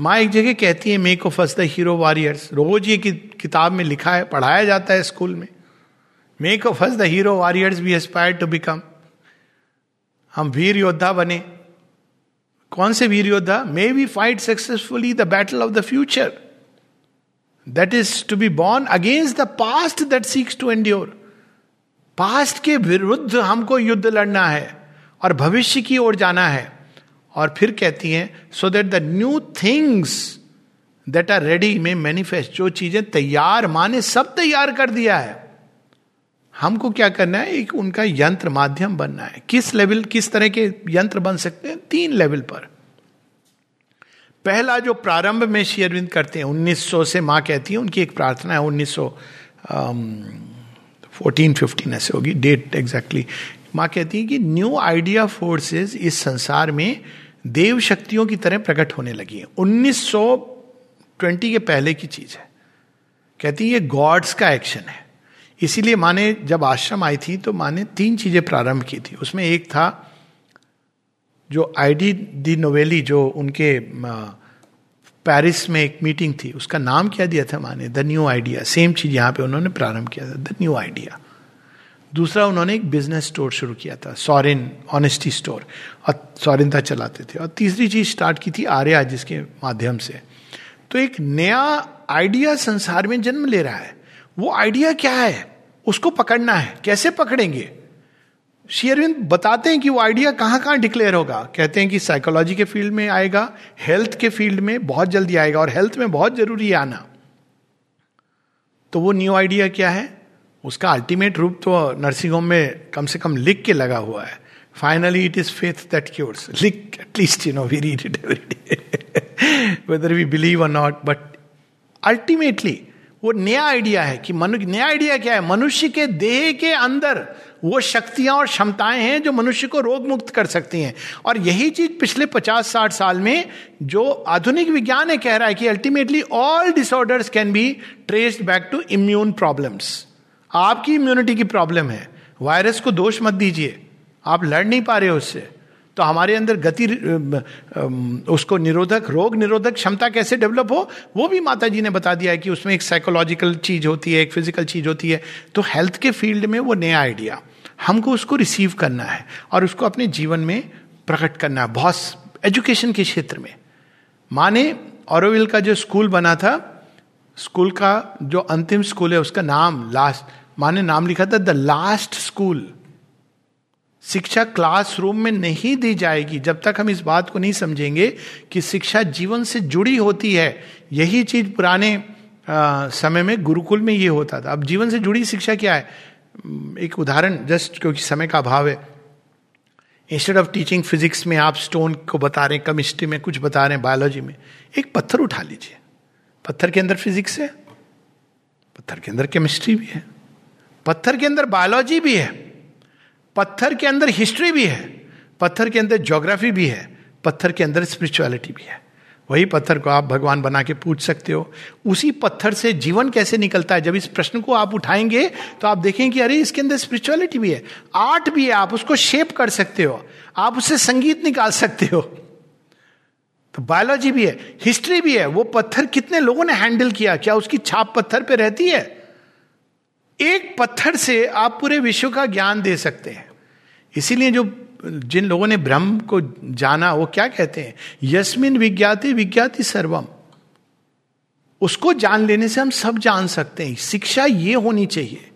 माँ एक जगह कहती है make of us the hero warriors रोज ये कि, किताब में लिखा है पढ़ाया जाता है स्कूल में। Make of us the hero warriors we aspire to become हम वीर योद्धा बने। कौन से वीर योद्धा? May we fight successfully the battle of the future that is to be born against the past that seeks to endure past के विरुद्ध हमको युद्ध लड़ना है और भविष्य की ओर जाना है। और फिर कहती हैं so that the new things that are ready में मैनिफेस्ट जो चीज़ें तैयार, माने सब तैयार कर दिया है। हमको क्या करना है? एक उनका यंत्र माध्यम बनना है। किस लेवल, किस तरह के यंत्र बन सकते हैं? तीन लेवल पर। पहला जो प्रारंभ में श्री अरविंद करते हैं 1900 से माँ कहती है, उनकी एक प्रार्थना है 1900 फोर्टीन फिफ्टीन ऐसे होगी डेट एग्जैक्टली माँ कहती है कि न्यू आइडिया फोर्सेस इस संसार में देव शक्तियों की तरह प्रकट होने लगी है। 1920 के पहले की चीज़ है। कहती है, ये गॉड्स का एक्शन है। इसीलिए माँ ने जब आश्रम आई थी तो माँ ने तीन चीज़ें प्रारंभ की थी। उसमें एक था जो आईडी दी नोवेली, जो उनके पेरिस में एक मीटिंग थी, उसका नाम क्या दिया था माँ ने द न्यू आइडिया। सेम चीज़ यहाँ पे उन्होंने प्रारंभ किया था, द न्यू आइडिया। दूसरा, उन्होंने एक बिज़नेस स्टोर शुरू किया था, सॉरिन, ऑनेस्टी स्टोर। और सॉरिन था चलाते थे। और तीसरी चीज़ स्टार्ट की थी आर्या, जिसके माध्यम से। तो एक नया आइडिया संसार में जन्म ले रहा है। वो आइडिया क्या है? उसको पकड़ना है। कैसे पकड़ेंगे? शेयरविंद बताते हैं कि वो आइडिया कहाँ कहाँ डिक्लेयर होगा। कहते हैं कि साइकोलॉजी के फ़ील्ड में आएगा हेल्थ के फ़ील्ड में बहुत जल्दी आएगा और हेल्थ में बहुत ज़रूरी है आना। तो वो न्यू आइडिया क्या है? उसका अल्टीमेट रूप तो नर्सिंग होम में कम से कम लिख के लगा हुआ है। Finally it is faith that cures लिख at least you know we read it every day whether we believe और नॉट बट अल्टीमेटली वो नया आइडिया है कि मनुष्य नया आइडिया क्या है? मनुष्य के देह के अंदर वो शक्तियाँ और क्षमताएँ हैं जो मनुष्य को रोग मुक्त कर सकती हैं। और यही चीज़ पिछले पचास साठ साल में जो आधुनिक विज्ञान है कह रहा है कि ultimately all disorders can be traced back to immune problems आपकी इम्यूनिटी की प्रॉब्लम है। वायरस को दोष मत दीजिए। आप लड़ नहीं पा रहे हो उससे। तो हमारे अंदर गति उसको निरोधक, रोग निरोधक क्षमता कैसे डेवलप हो, वो भी माता जी ने बता दिया है कि उसमें एक साइकोलॉजिकल चीज़ होती है, एक फ़िज़िकल चीज़ होती है। तो हेल्थ के फ़ील्ड में वो नया आइडिया हमको उसको रिसीव करना है और उसको अपने जीवन में प्रकट करना है बहुत एजुकेशन के क्षेत्र में। माने औरविल का जो स्कूल बना था स्कूल का जो अंतिम स्कूल है, उसका नाम लास्ट माने नाम लिखा था द लास्ट स्कूल शिक्षा क्लासरूम में नहीं दी जाएगी। जब तक हम इस बात को नहीं समझेंगे कि शिक्षा जीवन से जुड़ी होती है यही चीज़ पुराने आ, समय में गुरुकुल में ये होता था। अब जीवन से जुड़ी शिक्षा क्या है? एक उदाहरण जस्ट क्योंकि समय का अभाव है। इंस्टेड ऑफ़ टीचिंग फिजिक्स में आप स्टोन को बता रहे हैं केमिस्ट्री में कुछ बता रहे हैं बायोलॉजी में एक पत्थर उठा लीजिए। पत्थर के अंदर फिजिक्स है पत्थर के अंदर केमिस्ट्री भी है पत्थर के अंदर बायोलॉजी भी है। पत्थर के अंदर हिस्ट्री भी है, पत्थर के अंदर ज्योग्राफी भी है, पत्थर के अंदर स्पिरिचुअलिटी भी है। वही पत्थर को आप भगवान बना के पूछ सकते हो। उसी पत्थर से जीवन कैसे निकलता है? जब इस प्रश्न को आप उठाएँगे तो आप देखेंगे अरे, इसके अंदर स्पिरिचुअलिटी भी है आर्ट भी है, आप उसको शेप कर सकते हो, आप उससे संगीत निकाल सकते हो। तो बायोलॉजी भी है हिस्ट्री भी है, वो पत्थर कितने लोगों ने हैंडल किया? क्या उसकी छाप पत्थर पे रहती है? एक पत्थर से आप पूरे विश्व का ज्ञान दे सकते हैं। इसीलिए जो जिन लोगों ने ब्रह्म को जाना, वो क्या कहते हैं? यस्मिन विज्ञाति विज्ञाति सर्वम। उसको जान लेने से हम सब जान सकते हैं। शिक्षा ये होनी चाहिए।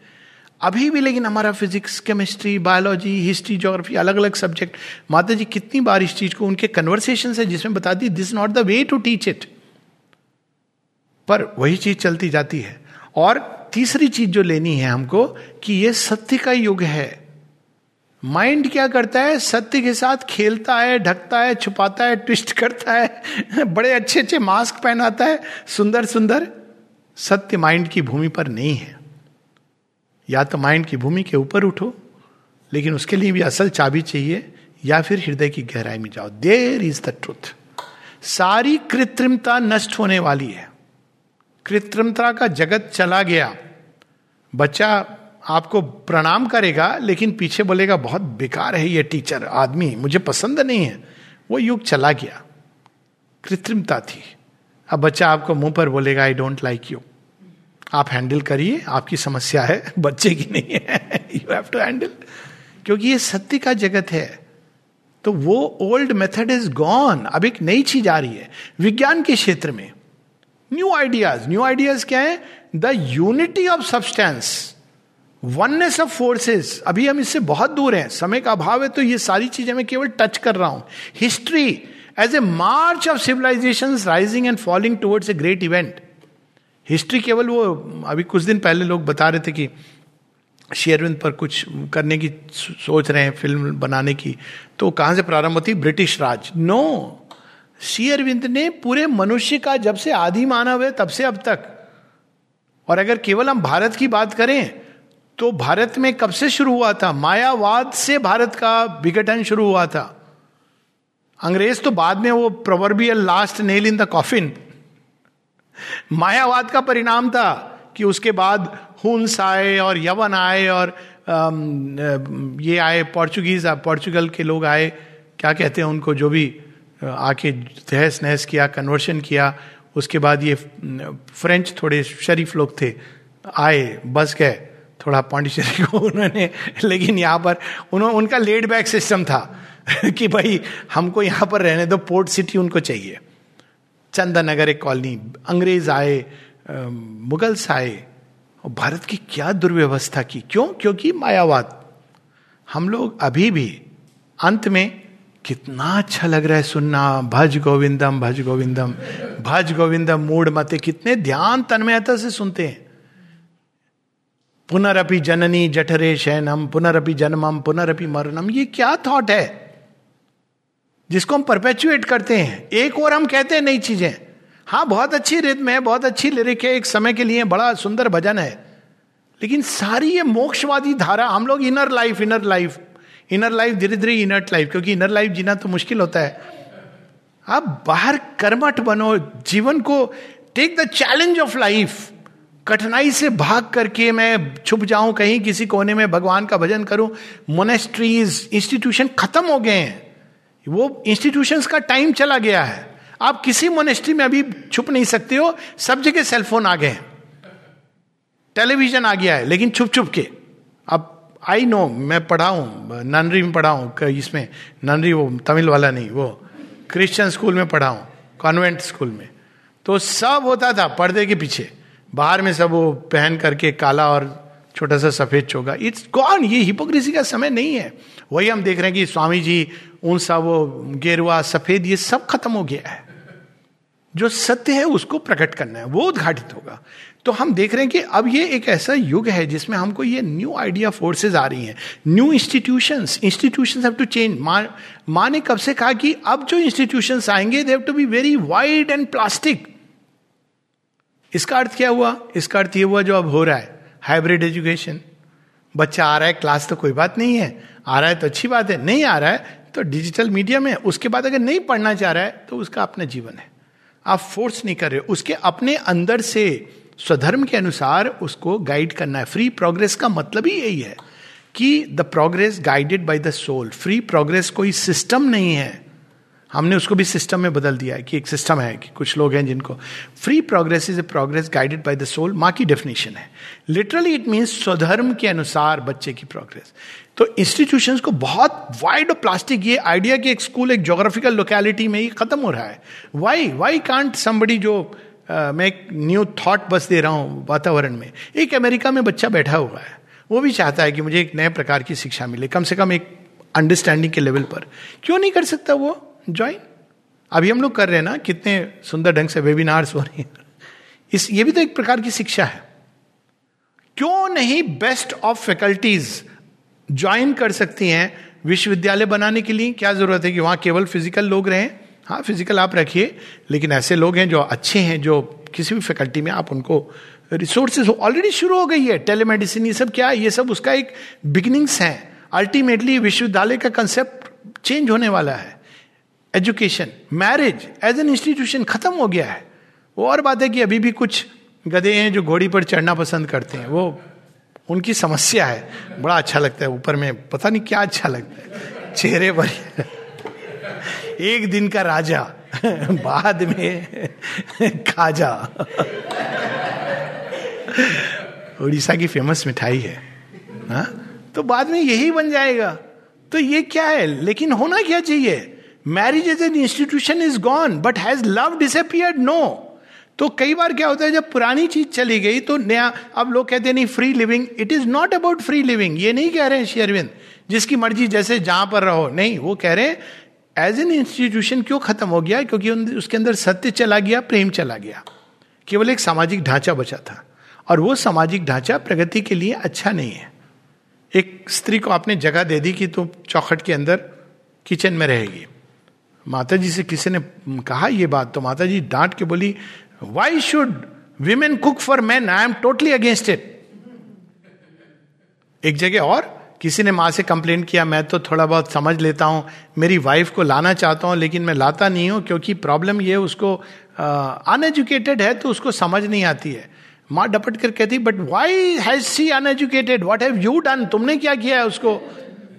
अभी भी लेकिन हमारा physics, chemistry, biology, history geography अलग अलग सब्जेक्ट माता जी कितनी बार इस चीज़ को उनके कन्वर्सेशन है जिसमें बता दी this not the way to teach it पर वही चीज़ चलती जाती है। और तीसरी चीज़ जो लेनी है हमको कि ये सत्य का युग है। माइंड क्या करता है? सत्य के साथ खेलता है, ढकता है, छुपाता है ट्विस्ट करता है, बड़े अच्छे अच्छे मास्क पहनाता है। सुंदर सुंदर सत्य माइंड की भूमि पर नहीं है। या तो माइंड की भूमि के ऊपर उठो, लेकिन उसके लिए भी असल चाबी चाहिए, या फिर हृदय की गहराई में जाओ। देर इज़ द ट्रुथ सारी कृत्रिमता नष्ट होने वाली है। कृत्रिमता का जगत चला गया। बच्चा आपको प्रणाम करेगा, लेकिन पीछे बोलेगा, बहुत बेकार है ये टीचर, आदमी, मुझे पसंद नहीं है। वो युग चला गया। कृत्रिमता थी। अब बच्चा आपको मुँह पर बोलेगा आई डोंट लाइक यू आप हैंडल करिए, आपकी समस्या है, बच्चे की नहीं है यू हैव टू हैंडल क्योंकि ये सत्य का जगत है। तो वो ओल्ड मेथड इज़ गॉन अब एक नई चीज़ आ रही है। विज्ञान के क्षेत्र में न्यू आइडियाज़ न्यू आइडियाज़ क्या है? The unity of substance oneness of forces अभी हम इससे बहुत दूर हैं। समय का अभाव है तो ये सारी चीज़ें मैं केवल टच कर रहा हूँ। History as a march of civilization rising and falling towards a great event history केवल वो, अभी कुछ दिन पहले लोग बता रहे थे कि शेयरविंद पर कुछ करने की सोच रहे हैं, फ़िल्म बनाने की। तो कहाँ से प्रारंभ होती? ब्रिटिश राज। नो शेयरविंद ने पूरे मनुष्य का जब से आदि मानव है, तब से अब तक। और अगर केवल हम भारत की बात करें तो भारत में कब से शुरू हुआ था? मायावाद से भारत का विघटन शुरू हुआ था। अंग्रेज़ तो बाद में वो proverbial last nail in the coffin मायावाद का परिणाम था कि उसके बाद हुंस आए और यवन आए और ये आए पोर्चुगीज पोर्चुगल के लोग आए। क्या कहते हैं उनको? जो भी आके तहस नहस किया कन्वर्शन किया, उसके बाद ये फ्रेंच थोड़े शरीफ लोग थे। आए, बस गए, थोड़ा पांडिचेरी को उन्होंने, लेकिन यहाँ पर उन्होंने उनका लेड बैक सिस्टम था कि भाई, हमको यहाँ पर रहने दो पोर्ट सिटी उनको चाहिए। चंदन नगर एक कॉलोनी अंग्रेज़ आए मुगल्स आए, और भारत की क्या दुर्व्यवस्था की? क्यों? क्योंकि मायावाद। हम लोग अभी भी अंत में कितना अच्छा लग रहा है सुनना। भज गोविंदम भज गोविंदम। भज गोविंदम मूड मते कितने ध्यान तन्मयता से सुनते हैं। पुनरअपि जननी जठरे शयनम पुनरअपि जन्मम पुनरअपि मरणम। ये क्या थॉट है? जिसको हम परपेचुएट करते हैं। एक और हम कहते हैं नई चीज़ें। हाँ बहुत अच्छी रिद्म है, बहुत अच्छी लिरिक है। एक समय के लिए बड़ा सुंदर भजन है। लेकिन सारी ये मोक्षवादी धारा, हम लोग inner life inner life inner life धीरे धीरे इनर लाइफ क्योंकि इनर लाइफ जीना तो मुश्किल होता है। आप बाहर कर्मठ बनो, जीवन को take the challenge of life कठिनाई से भाग करके मैं छुप जाऊँ, कहीं किसी कोने में भगवान का भजन करूँ मोनेस्ट्रीज इंस्टीट्यूशन खत्म हो गए हैं। वो इंस्टीट्यूशंस का टाइम चला गया है। आप किसी मोनेस्ट्री में अभी छुप नहीं सकते हो, सब जगह सेलफोन आ गए टेलीविज़न आ गया है, लेकिन छुप छुप के। अब आई नो मैं पढ़ा हूँ ननरी में पढ़ा हूँ इसमें ननरी वो तमिल वाला नहीं, वो क्रिश्चियन स्कूल में पढ़ा हूँ कॉन्वेंट स्कूल में। तो सब होता था, पर्दे के पीछे। बाहर में सब वो पहन करके काला और छोटा सा सफ़ेद चोगा। इट्स गॉन ये हिपोक्रेसी का समय नहीं है। वही हम देख रहे हैं कि स्वामी जी उन सा वो गेरुआ, सफ़ेद, ये सब खत्म हो गया है। जो सत्य है उसको प्रकट करना है, वो उद्घाटित होगा। तो हम देख रहे हैं कि अब ये एक ऐसा युग है जिसमें हमको ये न्यू आइडिया फोर्सेस आ रही हैं। New institutions institutions have to change माँ ने कब से कहा कि अब जो इंस्टीट्यूशंस आएँगे they have to be very wide and plastic इसका अर्थ क्या हुआ? इसका अर्थ ये हुआ जो अब हो रहा है हाइब्रिड एजुकेशन बच्चा आ रहा है क्लास तो कोई बात नहीं है। आ रहा है तो अच्छी बात है, नहीं आ रहा है तो डिजिटल मीडिया में, उसके बाद अगर नहीं पढ़ना चाह रहा है तो उसका अपना जीवन है। आप फोर्स नहीं कर रहे उसके अपने अंदर से स्वधर्म के अनुसार उसको गाइड करना है। फ्री प्रोग्रेस का मतलब ही यही है कि the progress guided by the soul free progress कोई सिस्टम नहीं है। हमने उसको भी सिस्टम में बदल दिया है कि एक सिस्टम है कि कुछ लोग हैं जिनको। Free progress is a progress guided by the soul माँ की डेफिनेशन है। लिटरली इट मीन्स स्वधर्म के अनुसार बच्चे की प्रोग्रेस तो इंस्टीट्यूशंस को बहुत वाइड और प्लास्टिक ये आइडिया कि एक स्कूल एक जोग्राफिकल लोकेलिटी में ही खत्म हो रहा है। वाई वाई कांट समबडी जो मैं एक न्यू थॉट बस दे रहा हूँ वातावरण में। एक अमेरिका में बच्चा बैठा हुआ है। वो भी चाहता है कि मुझे एक नए प्रकार की शिक्षा मिले, कम से कम एक अंडरस्टैंडिंग के लेवल पर। क्यों नहीं कर सकता वो? ज्वाइन अभी हम लोग कर रहे हैं ना, कितने सुंदर ढंग से वेबिनार्स हो रहे हैं। इस, ये भी तो एक प्रकार की शिक्षा है। क्यों नहीं बेस्ट ऑफ़ फैकल्टीज ज्वाइन कर सकती हैं विश्वविद्यालय बनाने के लिए? क्या ज़रूरत है कि वहाँ केवल फ़िज़िकल लोग रहें? हाँ फ़िज़िकल आप रखिए, लेकिन ऐसे लोग हैं जो अच्छे हैं, जो किसी भी फैकल्टी में आप उनको रिसोर्सेज ऑलरेडी शुरू हो गई है टेलीमेडिसिन ये सब क्या है? ये सब उसका एक बिगिनिंग्स है। अल्टीमेटली विश्वविद्यालय का कंसेप्ट चेंज होने वाला है। Education marriage as an institution खत्म हो गया है। वो और बात है कि अभी भी कुछ गधे हैं जो घोड़ी पर चढ़ना पसंद करते हैं। वो, उनकी समस्या है। बड़ा अच्छा लगता है। ऊपर में पता नहीं क्या अच्छा लगता है। चेहरे पर एक दिन का राजा, बाद में खाजा। उड़ीसा की फ़ेमस मिठाई है, हा? तो बाद में यही बन जाएगा। तो ये क्या है? लेकिन होना क्या चाहिए? Marriage as an institution is gone but has love disappeared no तो कई बार क्या होता है, जब पुरानी चीज़ चली गई तो नया, अब लोग कहते हैं, नहीं free living it is not about free living ये नहीं कह रहे हैं शेरविंद जिसकी मर्ज़ी, जैसे जहाँ पर रहो। नहीं, वो कह रहे हैं एज एन इंस्टीट्यूशन क्यों खत्म हो गया? क्योंकि उसके अंदर सत्य चला गया, प्रेम चला गया। केवल एक सामाजिक ढांचा बचा था। और वो सामाजिक ढांचा प्रगति के लिए अच्छा नहीं है। एक स्त्री को आपने जगह दे दी कि तुम चौखट के अंदर किचन में रहेगी। माता जी से किसी ने कहा ये बात तो माता जी डांट के बोली why should women cook for man I am totally against it एक जगह और किसी ने माँ से कंप्लेन किया, मैं तो थोड़ा बहुत समझ लेता हूँ, मेरी वाइफ को लाना चाहता हूँ, लेकिन मैं लाता नहीं हूँ, क्योंकि प्रॉब्लम ये उसको अनएजुकेटेड है तो उसको समझ नहीं आती है। माँ डपट कर कहती but why has she uneducated what have you done तुमने क्या किया है उसको?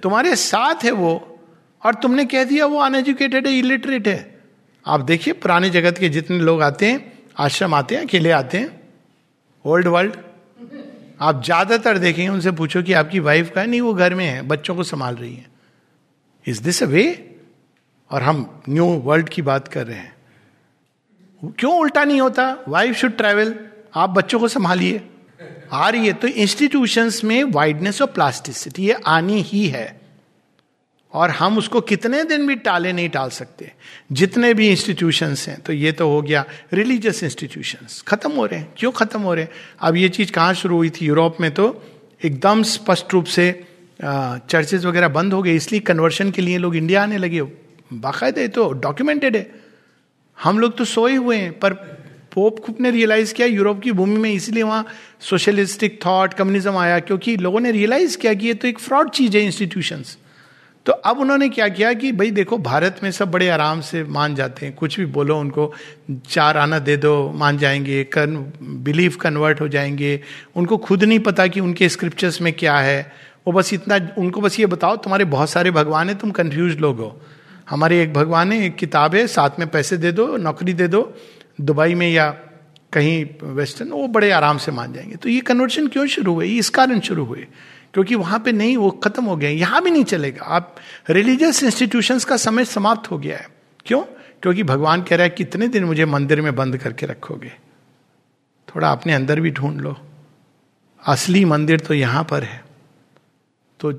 तुम्हारे साथ है वो, और तुमने कह दिया वो अनएजुकेटेड है इलिटरेट है। आप देखिए, पुराने जगत के जितने लोग आते हैं, आश्रम आते हैं, अकेले आते हैं ओल्ड वर्ल्ड आप ज़्यादातर देखेंगे, उनसे पूछो कि आपकी वाइफ का है, नहीं, वो घर में है, बच्चों को संभाल रही है। इज़ दिस अ वे और हम न्यू वर्ल्ड की बात कर रहे हैं। क्यों उल्टा नहीं होता? वाइफ शुड ट्रेवल आप बच्चों को संभालिए। आ रही है तो इंस्टीट्यूशंस में वाइडनेस और प्लास्टिसिटी ये आनी ही है। और हम उसको कितने दिन भी टाले नहीं टाल सकते। जितने भी इंस्टीट्यूशंस हैं तो ये तो हो गया रिलीजियस इंस्टीट्यूशंस खत्म हो रहे हैं। क्यों खत्म हो रहे हैं? अब ये चीज़ कहाँ शुरू हुई थी? यूरोप में तो एकदम स्पष्ट रूप से चर्चेज वगैरह बंद हो गए। इसलिए कन्वर्शन के लिए लोग इंडिया आने लगे। बाकायदे तो डॉक्यूमेंटेड है। हम लोग तो सोए हुए हैं, पर पोप ने रियलाइज़ किया यूरोप की भूमि में। इसलिए वहाँ सोशलिस्टिक थॉट कम्युनिज्म आया, क्योंकि लोगों ने रियलाइज़ किया कि ये तो एक फ्रॉड चीज़ है इंस्टीट्यूशंस तो अब उन्होंने क्या किया कि भाई देखो, भारत में सब बड़े आराम से मान जाते हैं। कुछ भी बोलो, उनको चार आना दे दो, मान जाएँगे, कन, बिलीव कन्वर्ट हो जाएँगे। उनको खुद नहीं पता कि उनके स्क्रिप्चर्स में क्या है। वो बस इतना, उनको बस ये बताओ, तुम्हारे बहुत सारे भगवान है, तुम कन्फ्यूज़ लोग हो। हमारे एक भगवान है, एक किताब है, साथ में पैसे दे दो, नौकरी दे दो, दुबई में या कहीं वेस्टर्न वो बड़े आराम से मान जाएँगे। तो ये कन्वर्शन क्यों शुरू हुए? इस कारण शुरू हुए। क्योंकि वहाँ पे नहीं, वो खत्म हो गया यहाँ भी नहीं चलेगा। आप रिलीजियस इंस्टीट्यूशंस का समय समाप्त हो गया है। क्यों? क्योंकि भगवान कह रहा है, कितने दिन मुझे मंदिर में बंद करके रखोगे? थोड़ा अपने अंदर भी ढूंढ लो। असली मंदिर तो यहाँ पर है। तो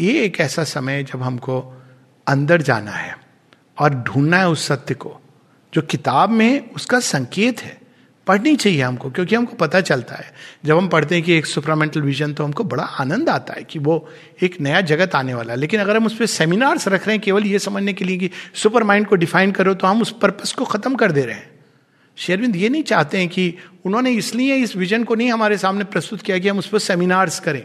ये एक ऐसा समय जब हमको अंदर जाना है और ढूंढना है उस सत्य को। जो किताब में उसका संकेत है। पढ़नी चाहिए हमको, क्योंकि हमको पता चलता है। जब हम पढ़ते हैं कि एक सुपरामेंटल विजन तो हमको बड़ा आनंद आता है कि वो एक नया जगत आने वाला है। लेकिन अगर हम उस पर सेमिनार्स रख रहे हैं, केवल ये समझने के लिए कि सुपर माइंड को डिफाइन करो तो हम उस पर्पस को खत्म कर दे रहे हैं। शेरविंद ये नहीं चाहते हैं कि उन्होंने इसलिए इस विजन को नहीं हमारे सामने प्रस्तुत किया कि हम उस पर सेमिनार्स करें।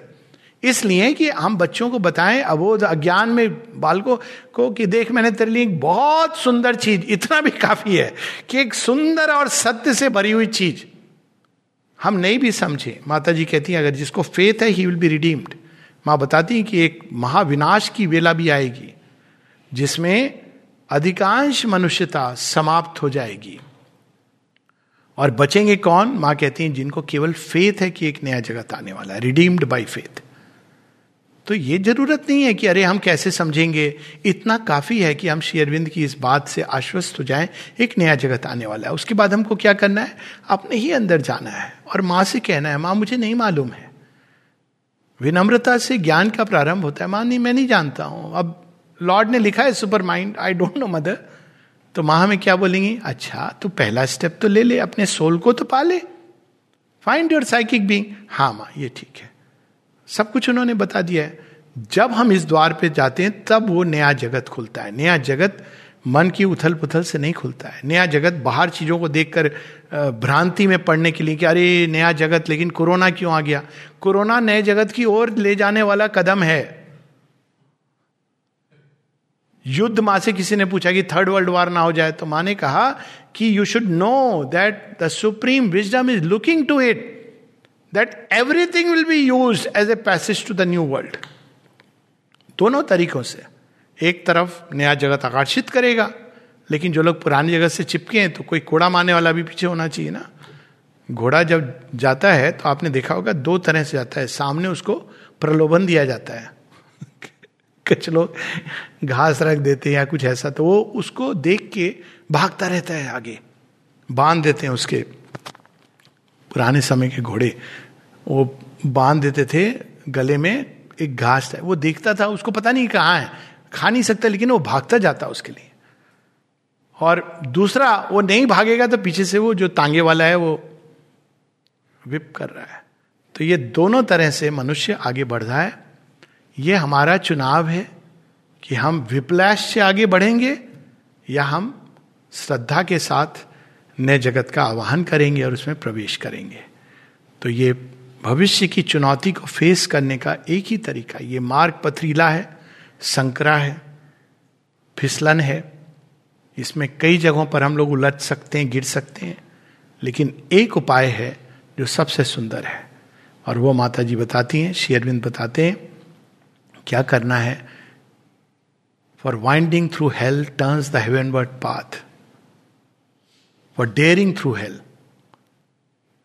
इसलिए कि हम बच्चों को बताएँ अबोध अज्ञान में बालकों को कि देख मैंने तेरे लिए एक बहुत सुंदर चीज़, इतना भी काफ़ी है कि एक सुंदर और सत्य से भरी हुई चीज़। हम नहीं भी समझे। माता जी कहती हैं, अगर जिसको फेथ है ही विल बी रिडीम्ड माँ बताती है कि एक महाविनाश की वेला भी आएगी, जिसमें अधिकांश मनुष्यता समाप्त हो जाएगी। और बचेंगे कौन? माँ कहती हैं, जिनको केवल फेथ है कि एक नया जगत आने वाला है रिडीम्ड बाई फेथ तो ये ज़रूरत नहीं है कि अरे हम कैसे समझेंगे। इतना काफ़ी है कि हम शेयरविंद की इस बात से आश्वस्त हो जाएँ, एक नया जगत आने वाला है। उसके बाद हमको क्या करना है? अपने ही अंदर जाना है। और माँ से कहना है, माँ, मुझे नहीं मालूम है। विनम्रता से ज्ञान का प्रारंभ होता है। माँ, नहीं, मैं नहीं जानता हूँ। अब लॉर्ड ने लिखा है, supermind, I don't know mother. तो माँ हमें क्या बोलेंगी? अच्छा तू पहला स्टेप तो ले ले, अपने सोल को तो पाले। फाइंड योर साइकिक बींग हाँ माँ, ये ठीक है। सब कुछ उन्होंने बता दिया है। जब हम इस द्वार पे जाते हैं, तब वो नया जगत खुलता है। नया जगत मन की उथल पुथल से नहीं खुलता है। नया जगत बाहर चीज़ों को देखकर भ्रांति में पड़ने के लिए कि अरे, नया जगत, लेकिन कोरोना क्यों आ गया? कोरोना नए जगत की ओर ले जाने वाला कदम है। युद्ध माँ से किसी ने पूछा कि थर्ड वर्ल्ड वॉर ना हो जाए तो माँ ने कहा कि you should know that the supreme wisdom is looking to it that everything will be use as a passage to the new world दोनों तरीकों से। एक तरफ़ नया जगत आकर्षित करेगा, लेकिन जो लोग पुरानी जगत से चिपके हैं तो कोई कोड़ा मारने वाला भी पीछे होना चाहिए ना। घोड़ा जब जाता है तो आपने देखा होगा दो तरह से जाता है। सामने उसको प्रलोभन दिया जाता है। कुछ लोग घास रख देते हैं या कुछ ऐसा तो वो उसको देख के भागता रहता है आगे। बाँध देते हैं उसके पुराने समय के घोड़े। वो बाँध देते थे गले में, एक घास है वो देखता था, उसको पता नहीं कहाँ है, खा नहीं सकता, लेकिन वो भागता जाता उसके लिए। और दूसरा, वो नहीं भागेगा तो पीछे से वो जो तांगे वाला है, वो विप कर रहा है। तो ये दोनों तरह से मनुष्य आगे बढ़ रहा है। ये हमारा चुनाव है कि हम विप्लैश से आगे बढ़ेंगे या हम श्रद्धा के साथ नए जगत का आवाहन करेंगे और उसमें प्रवेश करेंगे। तो ये भविष्य की चुनौती को फेस करने का एक ही तरीका ये मार्ग पथरीला है, संकरा है, फिसलन है। इसमें कई जगहों पर हम लोग उलझ सकते हैं, गिर सकते हैं, लेकिन एक उपाय है जो सबसे सुंदर है। और वो माता जी बताती हैं शेयरविंद बताते हैं, क्या करना है? For winding through hell turns the heavenward path for daring through hell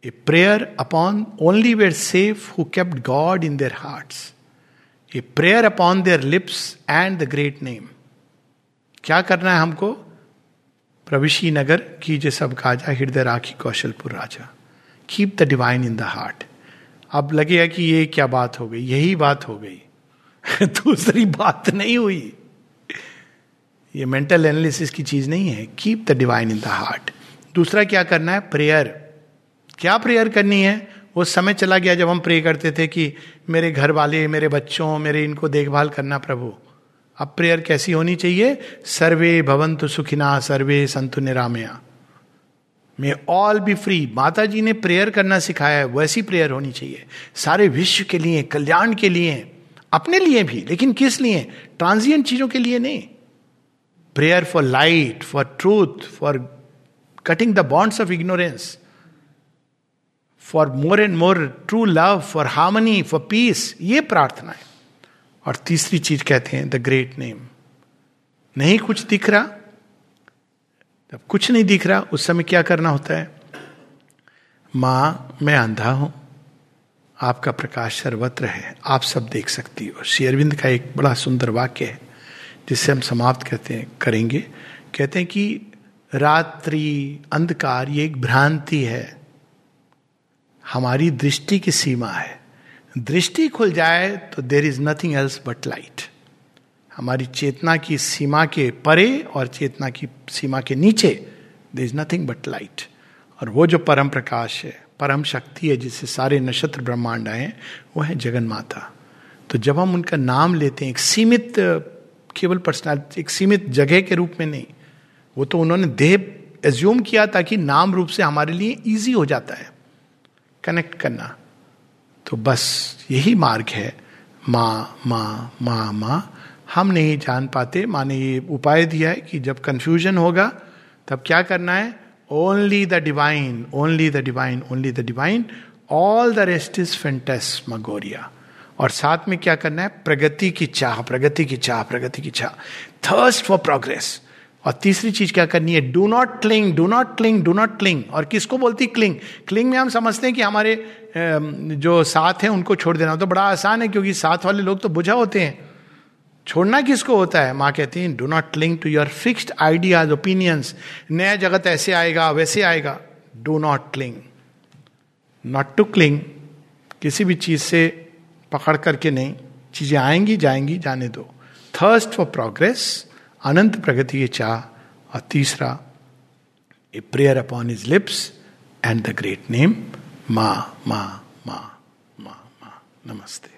a prayer upon only were safe who kept God in their hearts a prayer upon their lips and the great name क्या करना है हमको? प्रविशी नगर, कीजिए सब काजा हृदय राखी कौशलपुर राजा। Keep the divine in the heart अब लगेगा कि ये क्या बात हो गई? यही बात हो गई। दूसरी बात नहीं हुई। ये मेंटल एनालिसिस की चीज़ नहीं है। Keep the divine in the heart दूसरा क्या करना है? प्रेयर क्या प्रेयर करनी है? वो समय चला गया जब हम प्रे करते थे कि मेरे घर वाले मेरे बच्चों, मेरे इनको देखभाल करना प्रभु। अब प्रेयर कैसी होनी चाहिए? सर्वे भवंतु सुखिना, सर्वे संतु निरामया। मे ऑल बी फ्री माता जी ने प्रेयर करना सिखाया है, वैसी प्रेयर होनी चाहिए। सारे विश्व के लिए, कल्याण के लिए, अपने लिए भी, लेकिन किस लिए? ट्रांजिएंट चीज़ों के लिए नहीं। Prayer for light for truth for cutting the bonds of ignorance for more and more true love for harmony for peace ये प्रार्थना है। और तीसरी चीज़ कहते हैं द ग्रेट नेम नहीं कुछ दिख रहा? जब कुछ नहीं दिख रहा, उस समय क्या करना होता है? माँ, मैं अंधा हूँ। आपका प्रकाश सर्वत्र है। आप सब देख सकती हो। श्री अरविंद का एक बड़ा सुंदर वाक्य है जिससे हम समाप्त कहते हैं, करेंगे। कहते हैं कि रात्रि, अंधकार, ये एक भ्रांति है। हमारी दृष्टि की सीमा है। दृष्टि खुल जाए तो there is nothing else but light हमारी चेतना की सीमा के परे और चेतना की सीमा के नीचे there is nothing but light और वो जो परम प्रकाश है, परम शक्ति है, जिससे सारे नक्षत्र ब्रह्मांड आए, वो है जगन माता तो जब हम उनका नाम लेते हैं, एक सीमित, केवल पर्सनैलिटी एक सीमित जगह के रूप में नहीं, वो तो उन्होंने देह एज्यूम किया ताकि नाम रूप से हमारे लिए ईजी हो जाता है। कनेक्ट करना। तो बस यही मार्ग है। माँ माँ माँ माँ। हम नहीं जान पाते। माँ ने ये उपाय दिया है कि जब कंफ्यूजन होगा, तब क्या करना है? Only the divine only the divine only the divine all the rest is phantasmagoria और साथ में क्या करना है? प्रगति की चाह, प्रगति की चाह, प्रगति की चाह। थर्स्ट फॉर प्रोग्रेस और तीसरी चीज़ क्या करनी है? Do not cling do not cling do not cling और किसको बोलती क्लिंग क्लिंग में हम समझते हैं कि हमारे जो साथ हैं, उनको छोड़ देना तो बड़ा आसान है क्योंकि साथ वाले लोग तो बुझा होते हैं। छोड़ना किसको होता है? माँ कहती है do not cling to your fixed ideas opinions नया जगत ऐसे आएगा, वैसे आएगा. Do not cling not to cling किसी भी चीज़ से पकड़ करके नहीं। चीज़ें आएँगी, जाएँगी, जाने दो। थर्स्ट फॉर प्रोग्रेस अनंत प्रगति की चाह और तीसरा a prayer upon his lips and the great name मा मा मा मा मा नमस्ते